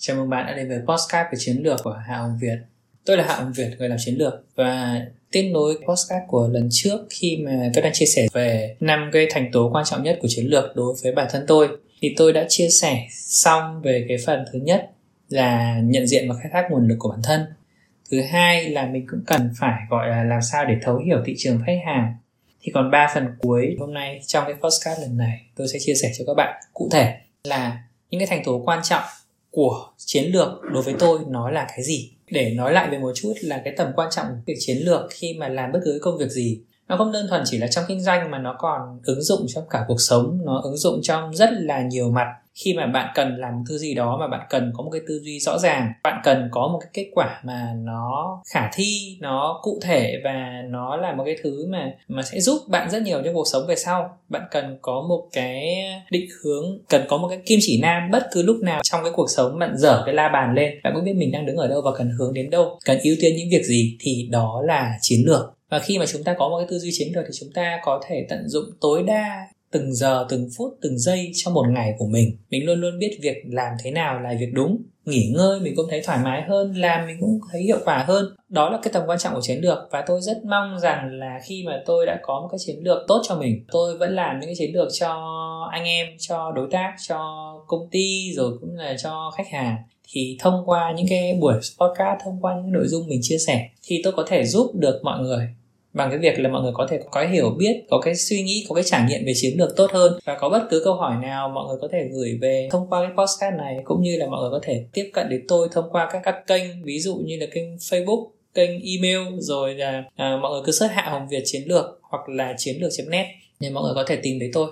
Chào mừng bạn đã đến với podcast về chiến lược của Hạ Hồng Việt. Tôi là Hạ Hồng Việt, người làm chiến lược và tiếp nối podcast của lần trước khi mà tôi đang chia sẻ về năm cái thành tố quan trọng nhất của chiến lược đối với bản thân tôi. Thì tôi đã chia sẻ xong về cái phần thứ nhất là nhận diện và khai thác nguồn lực của bản thân. Thứ hai là mình cũng cần phải gọi là làm sao để thấu hiểu thị trường khách hàng. Thì còn ba phần cuối hôm nay trong cái podcast lần này tôi sẽ chia sẻ cho các bạn cụ thể là những cái thành tố quan trọng của chiến lược đối với tôi nó là cái gì? Để nói lại về một chút là cái tầm quan trọng của việc chiến lược khi mà làm bất cứ công việc gì nó không đơn thuần chỉ là trong kinh doanh mà nó còn ứng dụng trong cả cuộc sống. Nó ứng dụng trong rất là nhiều mặt. Khi mà bạn cần làm một thứ gì đó mà bạn cần có một cái tư duy rõ ràng, bạn cần có một cái kết quả mà nó khả thi, nó cụ thể và nó là một cái thứ mà mà sẽ giúp bạn rất nhiều trong cuộc sống về sau. Bạn cần có một cái định hướng, cần có một cái kim chỉ nam bất cứ lúc nào trong cái cuộc sống. Bạn dở cái la bàn lên. Bạn cũng biết mình đang đứng ở đâu và cần hướng đến đâu. Cần ưu tiên những việc gì thì đó là chiến lược và khi mà chúng ta có một cái tư duy chiến lược thì chúng ta có thể tận dụng tối đa từng giờ, từng phút, từng giây trong một ngày của mình. Mình luôn luôn biết việc làm thế nào là việc đúng, nghỉ ngơi, mình cũng thấy thoải mái hơn, làm mình cũng thấy hiệu quả hơn. Đó là cái tầm quan trọng của chiến lược và tôi rất mong rằng là khi mà tôi đã có một cái chiến lược tốt cho mình, tôi vẫn làm những cái chiến lược cho anh em, cho đối tác, cho công ty, rồi cũng là cho khách hàng. Thì thông qua những cái buổi podcast, thông qua những nội dung mình chia sẻ thì tôi có thể giúp được mọi người bằng cái việc là mọi người có thể có cái hiểu biết có cái suy nghĩ có cái trải nghiệm về chiến lược tốt hơn. Và có bất cứ câu hỏi nào mọi người có thể gửi về thông qua cái podcast này cũng như là mọi người có thể tiếp cận đến tôi thông qua các các kênh ví dụ như là kênh facebook kênh email rồi là à, mọi người cứ search hạ hồng việt chiến lược hoặc là chiến lược net để mọi người có thể tìm thấy tôi.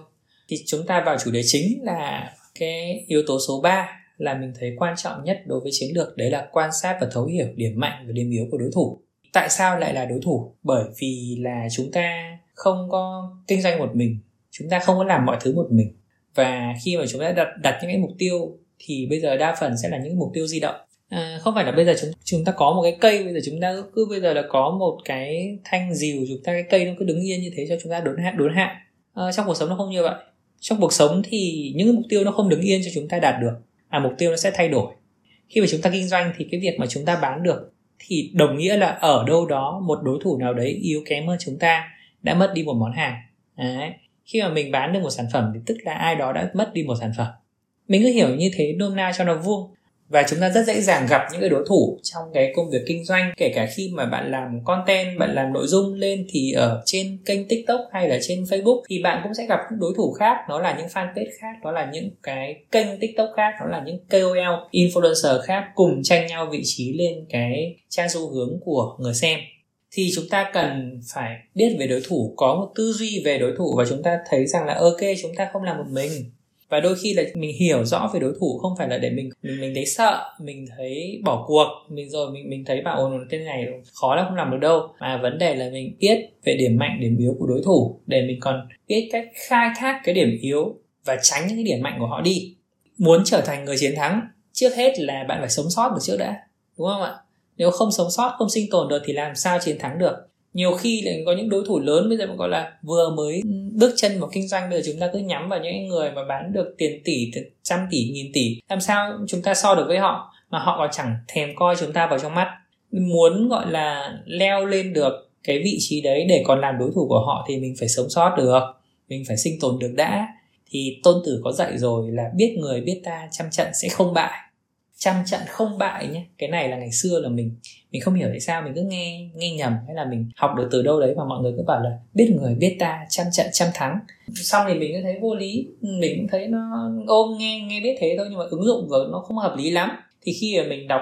Thì chúng ta vào chủ đề chính là cái yếu tố số 3 là mình thấy quan trọng nhất đối với chiến lược đấy là quan sát và thấu hiểu điểm mạnh và điểm yếu của đối thủ tại sao lại là đối thủ? Bởi vì là chúng ta không có kinh doanh một mình. Chúng ta không có làm mọi thứ một mình. Và khi mà chúng ta đặt đặt những cái mục tiêu thì bây giờ đa phần sẽ là những mục tiêu di động. À, không phải là bây giờ chúng chúng ta có một cái cây bây giờ chúng ta cứ bây giờ là có một cái thanh dìu chúng ta cái cây nó cứ đứng yên như thế cho chúng ta đốn hạ đốn hạ. À, trong cuộc sống nó không như vậy. Trong cuộc sống thì những mục tiêu nó không đứng yên cho chúng ta đạt được mà mục tiêu nó sẽ thay đổi. Khi mà chúng ta kinh doanh thì cái việc mà chúng ta bán được thì đồng nghĩa là ở đâu đó một đối thủ nào đấy yếu kém hơn chúng ta đã mất đi một món hàng. Đấy. khi mà mình bán được một sản phẩm thì tức là ai đó đã mất đi một sản phẩm. Mình cứ hiểu như thế, nôm na cho nó vuông và chúng ta rất dễ dàng gặp những cái đối thủ trong cái công việc kinh doanh, kể cả khi mà bạn làm content, bạn làm nội dung lên thì ở trên kênh tiktok hay là trên facebook thì bạn cũng sẽ gặp những đối thủ khác. Nó là những fanpage khác đó là những cái kênh tiktok khác, nó là những kol, influencer khác cùng tranh nhau vị trí lên cái trang xu hướng của người xem. Thì chúng ta cần phải biết về đối thủ, có một tư duy về đối thủ và chúng ta thấy rằng là, ok, chúng ta không làm một mình và đôi khi là mình hiểu rõ về đối thủ, không phải là để mình mình mình thấy sợ, mình thấy bỏ cuộc, mình rồi mình mình thấy bảo ồn tên này khó là không làm được đâu. Mà vấn đề là mình biết về điểm mạnh, điểm yếu của đối thủ, để mình còn biết cách khai thác cái điểm yếu và tránh những cái điểm mạnh của họ đi. Muốn trở thành người chiến thắng, trước hết là bạn phải sống sót được trước đã, đúng không ạ? Nếu không sống sót, không sinh tồn được thì làm sao chiến thắng được? Nhiều khi lại có những đối thủ lớn, bây giờ gọi là vừa mới bước chân vào kinh doanh, bây giờ chúng ta cứ nhắm vào những người mà bán được tiền tỷ trăm tỷ, nghìn tỷ. Làm sao chúng ta so được với họ mà họ còn chẳng thèm coi chúng ta vào trong mắt? Muốn gọi là leo lên được cái vị trí đấy để còn làm đối thủ của họ thì mình phải sống sót được, mình phải sinh tồn được đã. Thì tôn tử có dạy rồi là biết người, biết ta, trăm trận sẽ không bại trăm trận không bại nhé cái này là ngày xưa là mình mình không hiểu tại sao mình cứ nghe nghe nhầm hay là mình học được từ đâu đấy mà mọi người cứ bảo là biết người, biết ta, trăm trận, trăm thắng. Xong thì mình cứ thấy vô lý. Mình cũng thấy nó ôm nghe nghe biết thế thôi nhưng mà ứng dụng vào nó không hợp lý lắm. Thì khi mà mình đọc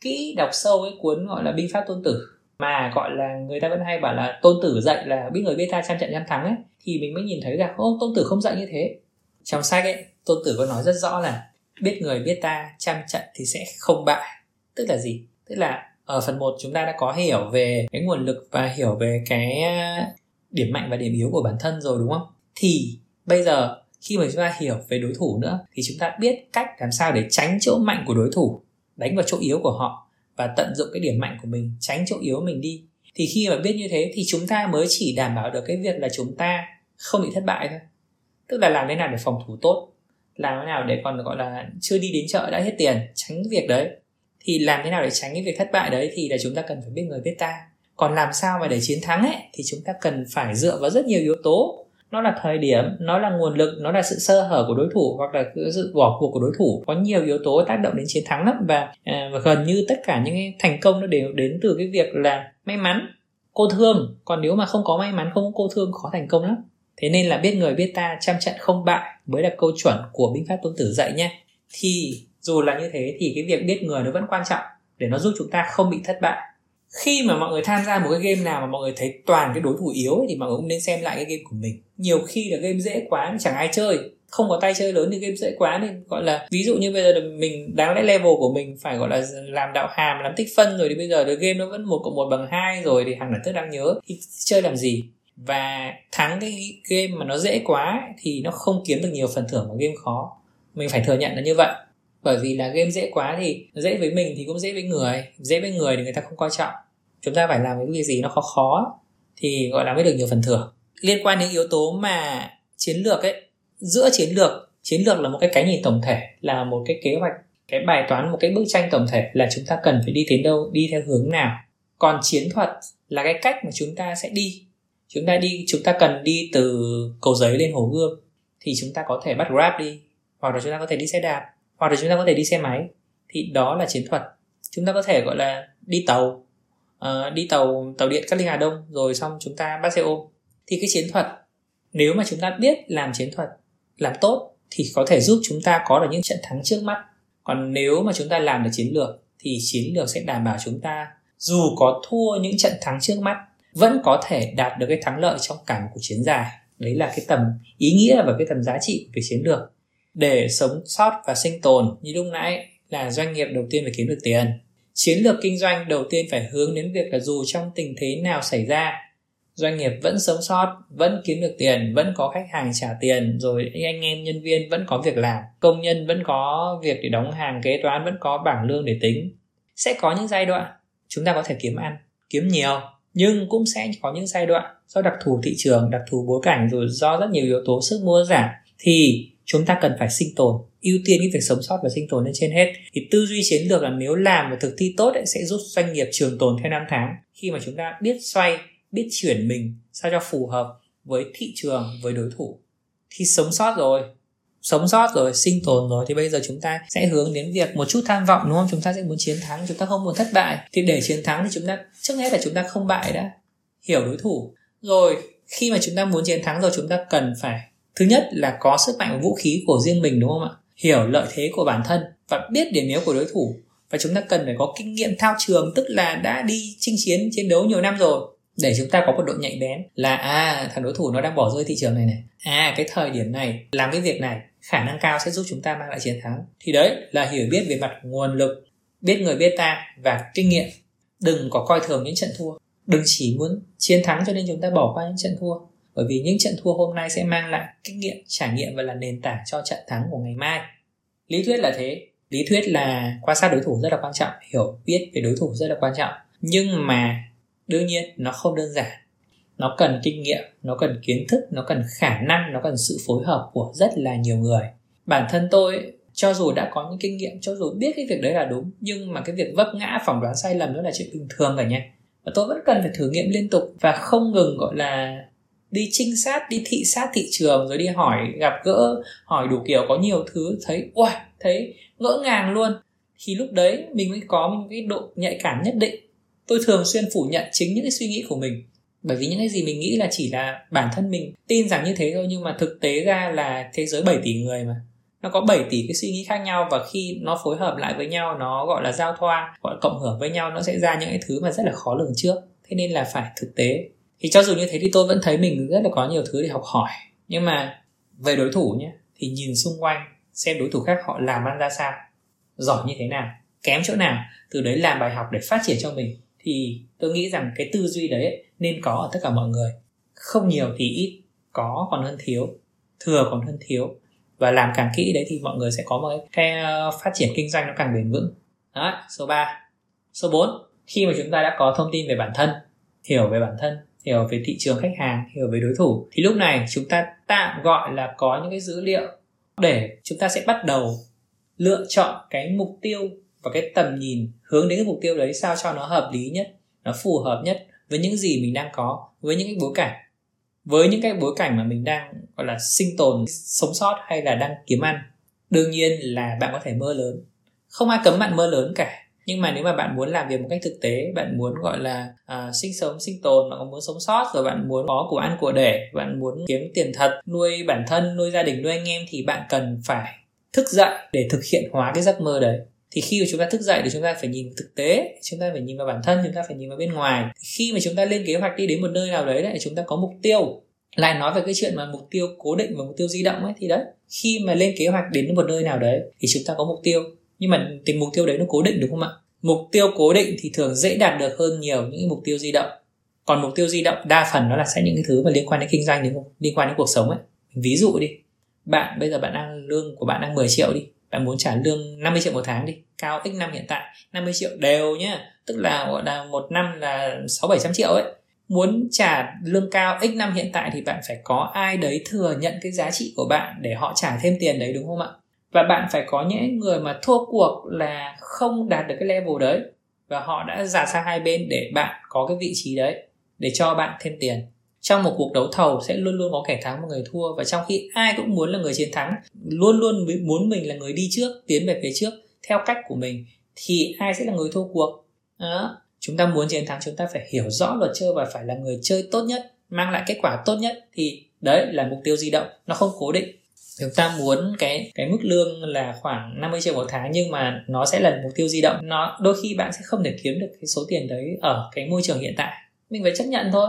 kỹ, đọc sâu cái cuốn gọi là binh pháp tôn tử, mà gọi là người ta vẫn hay bảo là tôn tử dạy là biết người biết ta trăm trận, trăm thắng ấy, thì mình mới nhìn thấy là ô, tôn tử không dạy như thế. Trong sách ấy, tôn tử có nói rất rõ là biết người biết ta, trăm trận thì sẽ không bại. Tức là gì? Tức là ở phần 1 chúng ta đã có hiểu về cái nguồn lực và hiểu về cái à, điểm mạnh và điểm yếu của bản thân rồi, đúng không? Thì bây giờ khi mà chúng ta hiểu về đối thủ nữa, thì chúng ta biết cách làm sao để tránh chỗ mạnh của đối thủ, đánh vào chỗ yếu của họ và tận dụng cái điểm mạnh của mình, tránh chỗ yếu mình đi. Thì khi mà biết như thế thì chúng ta mới chỉ đảm bảo được cái việc là chúng ta không bị thất bại thôi. Tức là làm thế nào để phòng thủ tốt? Làm thế nào để còn gọi là chưa đi đến chợ đã hết tiền tránh cái việc đấy. Thì làm thế nào để tránh cái việc thất bại đấy thì là chúng ta cần phải biết người biết ta. Còn làm sao mà để chiến thắng ấy thì chúng ta cần phải dựa vào rất nhiều yếu tố. Nó là thời điểm nó là nguồn lực nó là sự sơ hở của đối thủ hoặc là sự bỏ cuộc của đối thủ. Có nhiều yếu tố tác động đến chiến thắng lắm và, ờ, và gần như tất cả những cái thành công nó đều đến từ cái việc là may mắn cô thương. Còn nếu mà không có may mắn không có cô thương khó thành công lắm thế nên là biết người biết ta trăm trận không bại mới là câu chuẩn của binh pháp tôn tử dạy nhé. Thì dù là như thế thì cái việc biết người nó vẫn quan trọng để nó giúp chúng ta không bị thất bại. Khi mà mọi người tham gia một cái game nào mà mọi người thấy toàn cái đối thủ yếu ấy, thì mọi người cũng nên xem lại cái game của mình. Nhiều khi là game dễ quá chẳng ai chơi. Không có tay chơi lớn thì game dễ quá nên gọi là ví dụ như bây giờ mình đáng lẽ level của mình phải gọi là làm đạo hàm làm tích phân rồi thì bây giờ được game nó vẫn một cộng một bằng hai rồi thì hàng là tức đang nhớ. Thì chơi làm gì? Và thắng cái game mà nó dễ quá thì nó không kiếm được nhiều phần thưởng của game khó. Mình phải thừa nhận là như vậy. Bởi vì là game dễ quá thì dễ với mình thì cũng dễ với người. Dễ với người thì người ta không coi trọng. Chúng ta phải làm cái việc gì nó khó khó thì gọi là mới được nhiều phần thưởng. Liên quan đến yếu tố mà chiến lược ấy, giữa chiến lược chiến lược là một cái cái nhìn tổng thể, là một cái kế hoạch, cái bài toán, một cái bức tranh tổng thể là chúng ta cần phải đi đến đâu, đi theo hướng nào. Còn chiến thuật là cái cách mà chúng ta sẽ đi chúng ta đi chúng ta cần đi từ cầu giấy lên hồ gươm thì chúng ta có thể bắt grab đi hoặc là chúng ta có thể đi xe đạp hoặc là chúng ta có thể đi xe máy. Thì đó là chiến thuật. Chúng ta có thể gọi là đi tàu uh, đi tàu tàu điện cát linh hà đông rồi xong chúng ta bắt xe ôm. Thì cái chiến thuật nếu mà chúng ta biết làm chiến thuật làm tốt thì có thể giúp chúng ta có được những trận thắng trước mắt. Còn nếu mà chúng ta làm được chiến lược thì chiến lược sẽ đảm bảo chúng ta dù có thua những trận thắng trước mắt vẫn có thể đạt được cái thắng lợi trong cả một cuộc chiến dài. Đấy là cái tầm ý nghĩa và cái tầm giá trị của cái chiến lược. Để sống sót và sinh tồn như lúc nãy là doanh nghiệp đầu tiên phải kiếm được tiền. Chiến lược kinh doanh đầu tiên phải hướng đến việc là dù trong tình thế nào xảy ra, doanh nghiệp vẫn sống sót, vẫn kiếm được tiền, vẫn có khách hàng trả tiền, rồi anh em nhân viên vẫn có việc làm, công nhân vẫn có việc để đóng hàng, kế toán vẫn có bảng lương để tính. Sẽ có những giai đoạn chúng ta có thể kiếm ăn, kiếm nhiều nhưng cũng sẽ có những giai đoạn do đặc thù thị trường đặc thù bối cảnh rồi do rất nhiều yếu tố sức mua giảm thì chúng ta cần phải sinh tồn. Ưu tiên cái việc sống sót và sinh tồn lên trên hết. Thì tư duy chiến lược là nếu làm và thực thi tốt ấy, sẽ giúp doanh nghiệp trường tồn theo năm tháng. Khi mà chúng ta biết xoay biết chuyển mình sao cho phù hợp với thị trường với đối thủ. Thì sống sót rồi sống sót rồi, sinh tồn rồi, thì bây giờ chúng ta sẽ hướng đến việc một chút tham vọng, đúng không? Chúng ta sẽ muốn chiến thắng, chúng ta không muốn thất bại. Thì để chiến thắng thì chúng ta, trước hết là chúng ta không bại đã. Hiểu đối thủ. Rồi, khi mà chúng ta muốn chiến thắng rồi, chúng ta cần phải, thứ nhất là có sức mạnh và vũ khí của riêng mình, đúng không ạ? Hiểu lợi thế của bản thân và biết điểm yếu của đối thủ. Và chúng ta cần phải có kinh nghiệm thao trường, tức là đã đi chinh chiến chiến đấu nhiều năm rồi, để chúng ta có một độ nhạy bén là à thằng đối thủ nó đang bỏ rơi thị trường này này. À cái thời điểm này, làm cái việc này khả năng cao sẽ giúp chúng ta mang lại chiến thắng. Thì đấy là hiểu biết về mặt nguồn lực, biết người biết ta và kinh nghiệm. Đừng có coi thường những trận thua. Đừng chỉ muốn chiến thắng cho nên chúng ta bỏ qua những trận thua. Bởi vì những trận thua hôm nay sẽ mang lại kinh nghiệm, trải nghiệm và là nền tảng cho trận thắng của ngày mai. Lý thuyết là thế. Lý thuyết là quan sát đối thủ rất là quan trọng, hiểu biết về đối thủ rất là quan trọng. Nhưng mà đương nhiên nó không đơn giản nó cần kinh nghiệm, nó cần kiến thức, nó cần khả năng, nó cần sự phối hợp của rất là nhiều người. Bản thân tôi, cho dù đã có những kinh nghiệm, cho dù biết cái việc đấy là đúng, nhưng mà cái việc vấp ngã phỏng đoán sai lầm đó là chuyện bình thường cả nha. Và tôi vẫn cần phải thử nghiệm liên tục và không ngừng, gọi là, đi trinh sát, đi thị sát thị trường, rồi đi hỏi, gặp gỡ, hỏi đủ kiểu, có nhiều thứ, thấy ui thấy ngỡ ngàng luôn. Thì lúc đấy mình mới có một cái độ nhạy cảm nhất định. Tôi thường xuyên phủ nhận chính những cái suy nghĩ của mình bởi vì những cái gì mình nghĩ là chỉ là bản thân mình tin rằng như thế thôi, nhưng mà thực tế ra là thế giới 7 tỷ người mà. Nó có 7 tỷ cái suy nghĩ khác nhau và khi nó phối hợp lại với nhau, nó gọi là giao thoa, gọi là cộng hưởng với nhau, nó sẽ ra những cái thứ mà rất là khó lường trước. Thế nên là phải thực tế. Thì cho dù như thế thì tôi vẫn thấy mình rất là có nhiều thứ để học hỏi. Nhưng mà về đối thủ nhé, thì nhìn xung quanh, xem đối thủ khác họ làm ăn ra sao, giỏi như thế nào, kém chỗ nào, từ đấy làm bài học để phát triển cho mình. Thì tôi nghĩ rằng cái tư duy đấy nên có ở tất cả mọi người. Không nhiều thì ít, có còn hơn thiếu, thừa còn hơn thiếu. Và làm càng kỹ đấy thì mọi người sẽ có một cái ờ, phát triển kinh doanh nó càng bền vững. Đó, số 3 số 4 khi mà chúng ta đã có thông tin về bản thân, hiểu về bản thân, hiểu về thị trường khách hàng, hiểu về đối thủ, thì lúc này chúng ta tạm gọi là có những cái dữ liệu để chúng ta sẽ bắt đầu lựa chọn cái mục tiêu và cái tầm nhìn hướng đến cái mục tiêu đấy sao cho nó hợp lý nhất, nó phù hợp nhất với những gì mình đang có với những cái bối cảnh với những cái bối cảnh mà mình đang gọi là sinh tồn sống sót hay là đang kiếm ăn. Đương nhiên là bạn có thể mơ lớn. Không ai cấm bạn mơ lớn cả. Nhưng mà nếu mà bạn muốn làm việc một cách thực tế bạn muốn gọi là à, sinh sống sinh tồn bạn muốn sống sót rồi bạn muốn có của ăn của để bạn muốn kiếm tiền thật nuôi bản thân nuôi gia đình nuôi anh em thì bạn cần phải thức dậy để thực hiện hóa cái giấc mơ đấy thì khi mà chúng ta thức dậy thì chúng ta phải nhìn thực tế, chúng ta phải nhìn vào bản thân, chúng ta phải nhìn vào bên ngoài. Khi mà chúng ta lên kế hoạch đi đến một nơi nào đấy lại chúng ta có mục tiêu, lại nói về cái chuyện mà mục tiêu cố định và mục tiêu di động ấy, thì đấy, khi mà lên kế hoạch đến một nơi nào đấy thì chúng ta có mục tiêu. Nhưng mà tìm mục tiêu đấy nó cố định đúng không ạ? Mục tiêu cố định thì thường dễ đạt được hơn nhiều những mục tiêu di động. Còn mục tiêu di động đa phần nó là sẽ những cái thứ mà liên quan đến kinh doanh, đúng không? Liên quan đến cuộc sống ấy. Ví dụ đi, bạn, bây giờ bạn đang lương của bạn đang 10 triệu đi bạn muốn trả lương 50 triệu một tháng đi, cao x năm hiện tại 50 triệu đều nhá. Tức là, gọi là, một năm là 6 700 triệu ấy. Muốn trả lương cao x năm hiện tại thì bạn phải có ai đấy thừa nhận cái giá trị của bạn để họ trả thêm tiền đấy, đúng không ạ? Và bạn phải có những người mà thua cuộc là không đạt được cái level đấy. Và họ đã giả sang hai bên để bạn có cái vị trí đấy, để cho bạn thêm tiền trong một cuộc đấu thầu sẽ luôn luôn có kẻ thắng và người thua. Và trong khi ai cũng muốn là người chiến thắng, luôn luôn muốn mình là người đi trước, tiến về phía trước, theo cách của mình, thì ai sẽ là người thua cuộc? Đó. chúng ta muốn chiến thắng, chúng ta phải hiểu rõ luật chơi và phải là người chơi tốt nhất, mang lại kết quả tốt nhất. Thì đấy là mục tiêu di động, nó không cố định. Chúng ta muốn cái cái mức lương là khoảng 50 triệu một tháng, nhưng mà nó sẽ là mục tiêu di động, nó đôi khi bạn sẽ không thể kiếm được cái số tiền đấy ở cái môi trường hiện tại. Mình phải chấp nhận thôi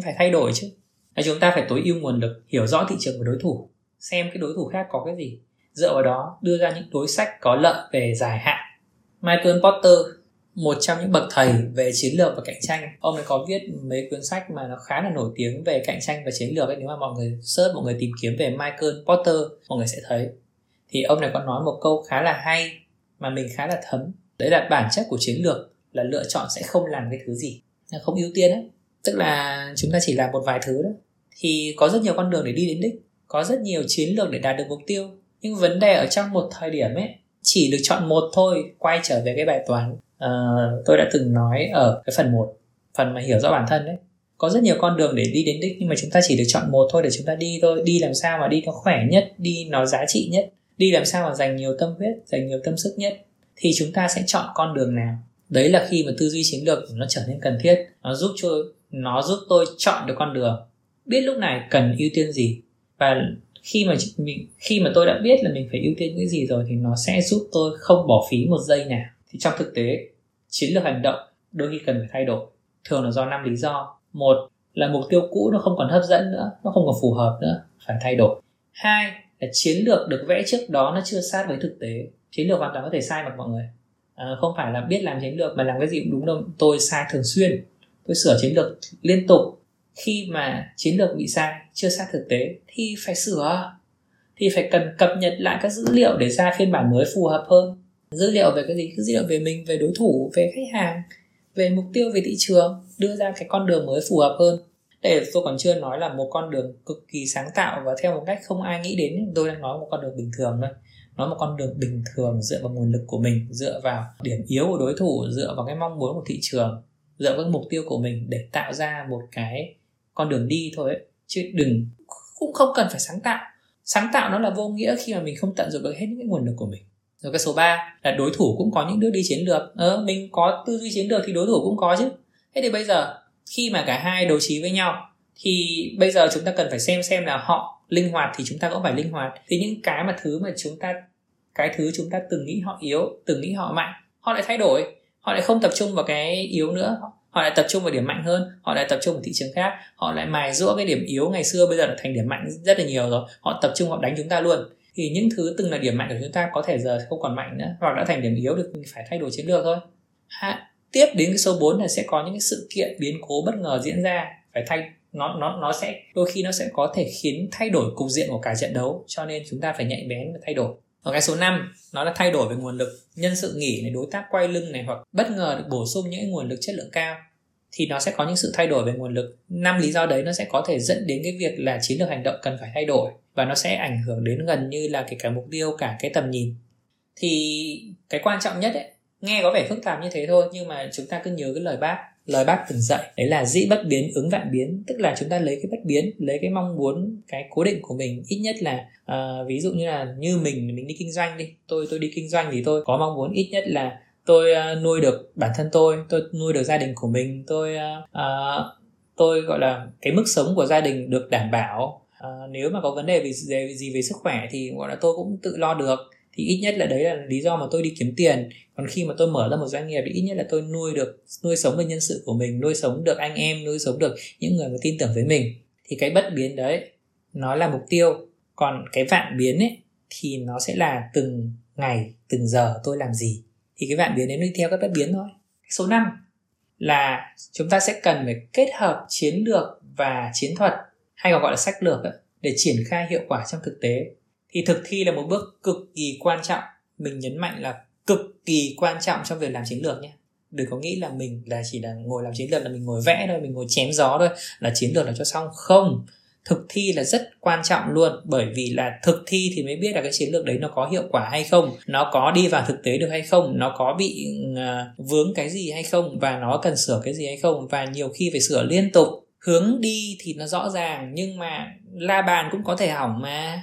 phải thay đổi chứ. Là chúng ta phải tối ưu nguồn lực, hiểu rõ thị trường của đối thủ, xem cái đối thủ khác có cái gì. Dựa vào đó, đưa ra những đối sách có lợi về dài hạn. Michael Porter, một trong những bậc thầy về chiến lược và cạnh tranh. Ông ấy có viết mấy cuốn sách mà nó khá là nổi tiếng về cạnh tranh và chiến lược ấy. Nếu mà mọi người search, mọi người tìm kiếm về Michael Porter, mọi người sẽ thấy. Thì ông này có nói một câu khá là hay, mà mình khá là thấm. Đấy là bản chất của chiến lược, là lựa chọn sẽ không làm cái thứ gì. Không ưu tiên ấy tức là chúng ta chỉ làm một vài thứ đó thì có rất nhiều con đường để đi đến đích có rất nhiều chiến lược để đạt được mục tiêu. Nhưng vấn đề ở trong một thời điểm ấy chỉ được chọn một thôi quay trở về cái bài toán. Uh, tôi đã từng nói ở cái phần một phần mà hiểu rõ bản thân đấy. Có rất nhiều con đường để đi đến đích nhưng mà chúng ta chỉ được chọn một thôi để chúng ta đi thôi. Đi làm sao mà đi nó khỏe nhất đi nó giá trị nhất. Đi làm sao mà dành nhiều tâm huyết dành nhiều tâm sức nhất. Thì chúng ta sẽ chọn con đường nào? Đấy là khi mà tư duy chiến lược nó trở nên cần thiết, nó giúp cho, nó giúp tôi chọn được con đường. Biết lúc này cần ưu tiên gì. Và khi mà mình, khi mà tôi đã biết là mình phải ưu tiên cái gì rồi thì nó sẽ giúp tôi không bỏ phí một giây nào. Thì trong thực tế, chiến lược hành động đôi khi cần phải thay đổi. Thường là do năm lý do. Một là mục tiêu cũ nó không còn hấp dẫn nữa, nó không còn phù hợp nữa, phải thay đổi. Hai là chiến lược được vẽ trước đó nó chưa sát với thực tế. Chiến lược hoàn toàn có thể sai mà mọi người. Ờ, không phải là biết làm chiến lược mà làm cái gì cũng đúng đâu. Tôi sai thường xuyên. Tôi sửa chiến lược liên tục. Khi mà chiến lược bị sai, chưa sát thực tế, thì phải sửa. Thì phải cần cập nhật lại các dữ liệu để ra phiên bản mới phù hợp hơn. Dữ liệu về cái gì? Dữ liệu về mình, về đối thủ, về khách hàng, về mục tiêu, về thị trường, đưa ra cái con đường mới phù hợp hơn để tôi còn chưa nói là một con đường cực kỳ sáng tạo và theo một cách không ai nghĩ đến. Tôi đang nói một con đường bình thường thôi. Nói một con đường bình thường dựa vào nguồn lực của mình dựa vào điểm yếu của đối thủ dựa vào cái mong muốn của thị trường dựa vào mục tiêu của mình để tạo ra một cái con đường đi thôi ấy. chứ đừng cũng không cần phải sáng tạo. Sáng tạo nó là vô nghĩa khi mà mình không tận dụng được hết những cái nguồn lực của mình. Rồi cái số 3 là đối thủ cũng có những đứa đi chiến lược. Ờ, mình có tư duy chiến lược thì đối thủ cũng có chứ. Thế thì bây giờ khi mà cả hai đấu trí với nhau, thì bây giờ chúng ta cần phải xem xem là họ linh hoạt thì chúng ta cũng phải linh hoạt. Thì những cái mà thứ mà chúng ta, cái thứ chúng ta từng nghĩ họ yếu, từng nghĩ họ mạnh, họ lại thay đổi. Họ lại không tập trung vào cái yếu nữa. Họ lại tập trung vào điểm mạnh hơn. Họ lại tập trung vào thị trường khác. Họ lại mài rũa cái điểm yếu ngày xưa bây giờ là thành điểm mạnh rất là nhiều rồi. Họ tập trung họ đánh chúng ta luôn. Thì những thứ từng là điểm mạnh của chúng ta có thể giờ không còn mạnh nữa hoặc đã thành điểm yếu được phải thay đổi chiến lược thôi tiếp đến cái số 4 là sẽ có những cái sự kiện biến cố bất ngờ diễn ra, phải thay, nó nó nó sẽ, đôi khi nó sẽ có thể khiến thay đổi cục diện của cả trận đấu, cho nên chúng ta phải nhạy bén và thay đổi. Ở cái số 5 nó là thay đổi về nguồn lực, nhân sự nghỉ này, đối tác quay lưng này, hoặc bất ngờ được bổ sung những nguồn lực chất lượng cao, thì nó sẽ có những sự thay đổi về nguồn lực. Năm lý do đấy nó sẽ có thể dẫn đến cái việc là chiến lược hành động cần phải thay đổi, và nó sẽ ảnh hưởng đến gần như là cái cả mục tiêu, cả cái tầm nhìn. Thì cái quan trọng nhất ấy nghe có vẻ phức tạp như thế thôi nhưng mà chúng ta cứ nhớ cái lời bác. Lời bác từng dạy đấy là dĩ bất biến ứng vạn biến. Tức là chúng ta lấy cái bất biến lấy cái mong muốn cái cố định của mình. Ít nhất là uh, ví dụ như là như mình mình đi kinh doanh đi. Tôi tôi đi kinh doanh thì tôi có mong muốn ít nhất là tôi uh, nuôi được bản thân tôi tôi nuôi được gia đình của mình. Tôi uh, uh, tôi gọi là cái mức sống của gia đình được đảm bảo. Uh, nếu mà có vấn đề về, về gì về sức khỏe thì gọi là tôi cũng tự lo được thì ít nhất là đấy là lý do mà tôi đi kiếm tiền. Còn khi mà tôi mở ra một doanh nghiệp thì ít nhất là tôi nuôi được nuôi sống được nhân sự của mình nuôi sống được anh em nuôi sống được những người mà tin tưởng với mình. Thì cái bất biến đấy nó là mục tiêu. Còn cái vạn biến ấy thì nó sẽ là từng ngày từng giờ tôi làm gì. Thì cái vạn biến đấy nó đi theo các bất biến thôi. Số 5 là chúng ta sẽ cần phải kết hợp chiến lược và chiến thuật hay còn gọi là sách lược ấy, để triển khai hiệu quả trong thực tế thì thực thi là một bước cực kỳ quan trọng. Mình nhấn mạnh là cực kỳ quan trọng trong việc làm chiến lược nhé. Đừng có nghĩ là mình là chỉ là ngồi làm chiến lược là mình ngồi vẽ thôi mình ngồi chém gió thôi là chiến lược là cho xong. Không thực thi là rất quan trọng luôn bởi vì là thực thi thì mới biết là cái chiến lược đấy nó có hiệu quả hay không nó có đi vào thực tế được hay không nó có bị uh, vướng cái gì hay không và nó cần sửa cái gì hay không. Và nhiều khi phải sửa liên tục. Hướng đi thì nó rõ ràng nhưng mà la bàn cũng có thể hỏng mà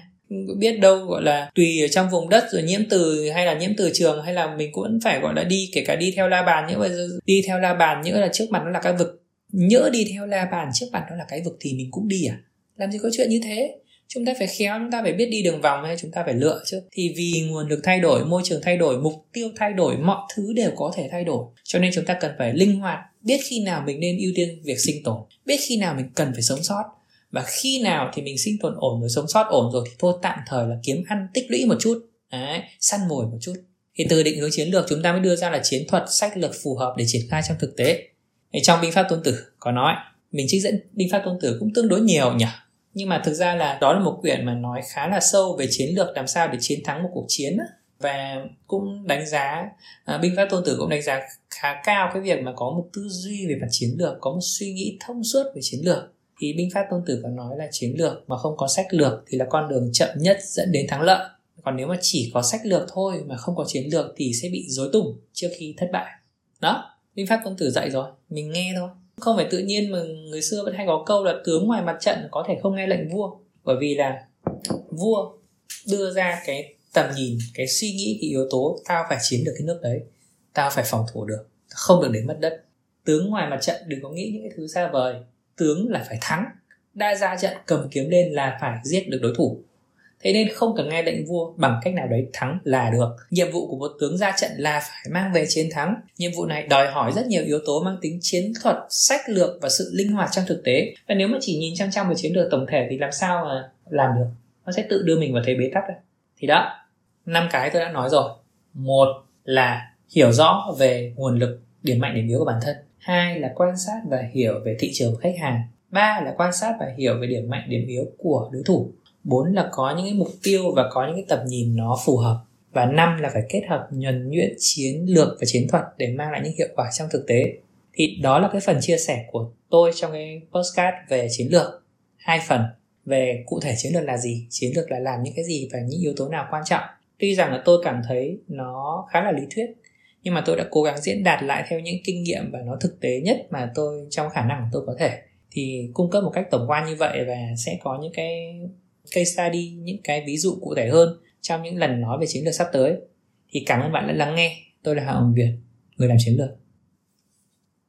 biết đâu, gọi là, tùy ở trong vùng đất rồi nhiễm từ hay là nhiễm từ trường hay là mình cũng phải, gọi là, đi, kể cả đi theo la bàn những đi theo la bàn nhỡ là trước mặt nó là cái vực. Nhỡ đi theo la bàn trước mặt nó là cái vực thì mình cũng đi à? Làm gì có chuyện như thế? Chúng ta phải khéo, chúng ta phải biết đi đường vòng hay chúng ta phải lựa chứ. Thì vì nguồn lực thay đổi, môi trường thay đổi, mục tiêu thay đổi, mọi thứ đều có thể thay đổi. Cho nên chúng ta cần phải linh hoạt, biết khi nào mình nên ưu tiên việc sinh tồn, biết khi nào mình cần phải sống sót và khi nào thì mình sinh tồn ổn rồi sống sót ổn rồi thì thôi tạm thời là kiếm ăn tích lũy một chút. Đấy, săn mồi một chút. Thì từ định hướng chiến lược chúng ta mới đưa ra là chiến thuật sách lược phù hợp để triển khai trong thực tế. Thì trong binh pháp tôn tử có nói mình trích dẫn binh pháp tôn tử cũng tương đối nhiều nhỉ? Nhưng mà thực ra là đó là một quyển mà nói khá là sâu về chiến lược làm sao để chiến thắng một cuộc chiến và cũng đánh giá à, binh pháp tôn tử cũng đánh giá khá cao cái việc mà có một tư duy về mặt chiến lược có một suy nghĩ thông suốt về chiến lược thì binh pháp tôn tử có nói là chiến lược mà không có sách lược thì là con đường chậm nhất dẫn đến thắng lợi. Còn nếu mà chỉ có sách lược thôi mà không có chiến lược thì sẽ bị dối tủng trước khi thất bại. Đó, binh pháp tôn tử dạy rồi, mình nghe thôi. Không phải tự nhiên mà người xưa vẫn hay có câu là tướng ngoài mặt trận có thể không nghe lệnh vua. Bởi vì là vua đưa ra cái tầm nhìn, cái suy nghĩ, cái yếu tố tao phải chiếm được cái nước đấy, tao phải phòng thủ được không được để mất đất. Tướng ngoài mặt trận đừng có nghĩ những cái thứ xa vời tướng là phải thắng. Đã ra trận cầm kiếm lên là phải giết được đối thủ. Thế nên không cần nghe lệnh vua bằng cách nào đấy thắng là được. Nhiệm vụ của một tướng ra trận là phải mang về chiến thắng. Nhiệm vụ này đòi hỏi rất nhiều yếu tố mang tính chiến thuật, sách lược và sự linh hoạt trong thực tế. Và nếu mà chỉ nhìn chăm chăm vào chiến lược tổng thể thì làm sao mà làm được? Nó sẽ tự đưa mình vào thế bế tắc đấy. Thì đó, năm cái tôi đã nói rồi. Một là hiểu rõ về nguồn lực, điểm mạnh điểm yếu của bản thân hai là quan sát và hiểu về thị trường khách hàng. Ba là quan sát và hiểu về điểm mạnh, điểm yếu của đối thủ. Bốn là có những cái mục tiêu và có những cái tầm nhìn nó phù hợp. Và năm là phải kết hợp nhuần nhuyễn chiến lược và chiến thuật để mang lại những hiệu quả trong thực tế. Thì đó là cái phần chia sẻ của tôi trong cái postcard về chiến lược. Hai phần về cụ thể chiến lược là gì, chiến lược là làm những cái gì và những yếu tố nào quan trọng. Tuy rằng là tôi cảm thấy nó khá là lý thuyết nhưng mà tôi đã cố gắng diễn đạt lại theo những kinh nghiệm và nó thực tế nhất mà tôi, trong khả năng của tôi có thể. Thì cung cấp một cách tổng quan như vậy và sẽ có những cái case study, những cái ví dụ cụ thể hơn trong những lần nói về chiến lược sắp tới. Thì cảm ơn bạn đã lắng nghe. Tôi là Hà Hồng Việt, người làm chiến lược.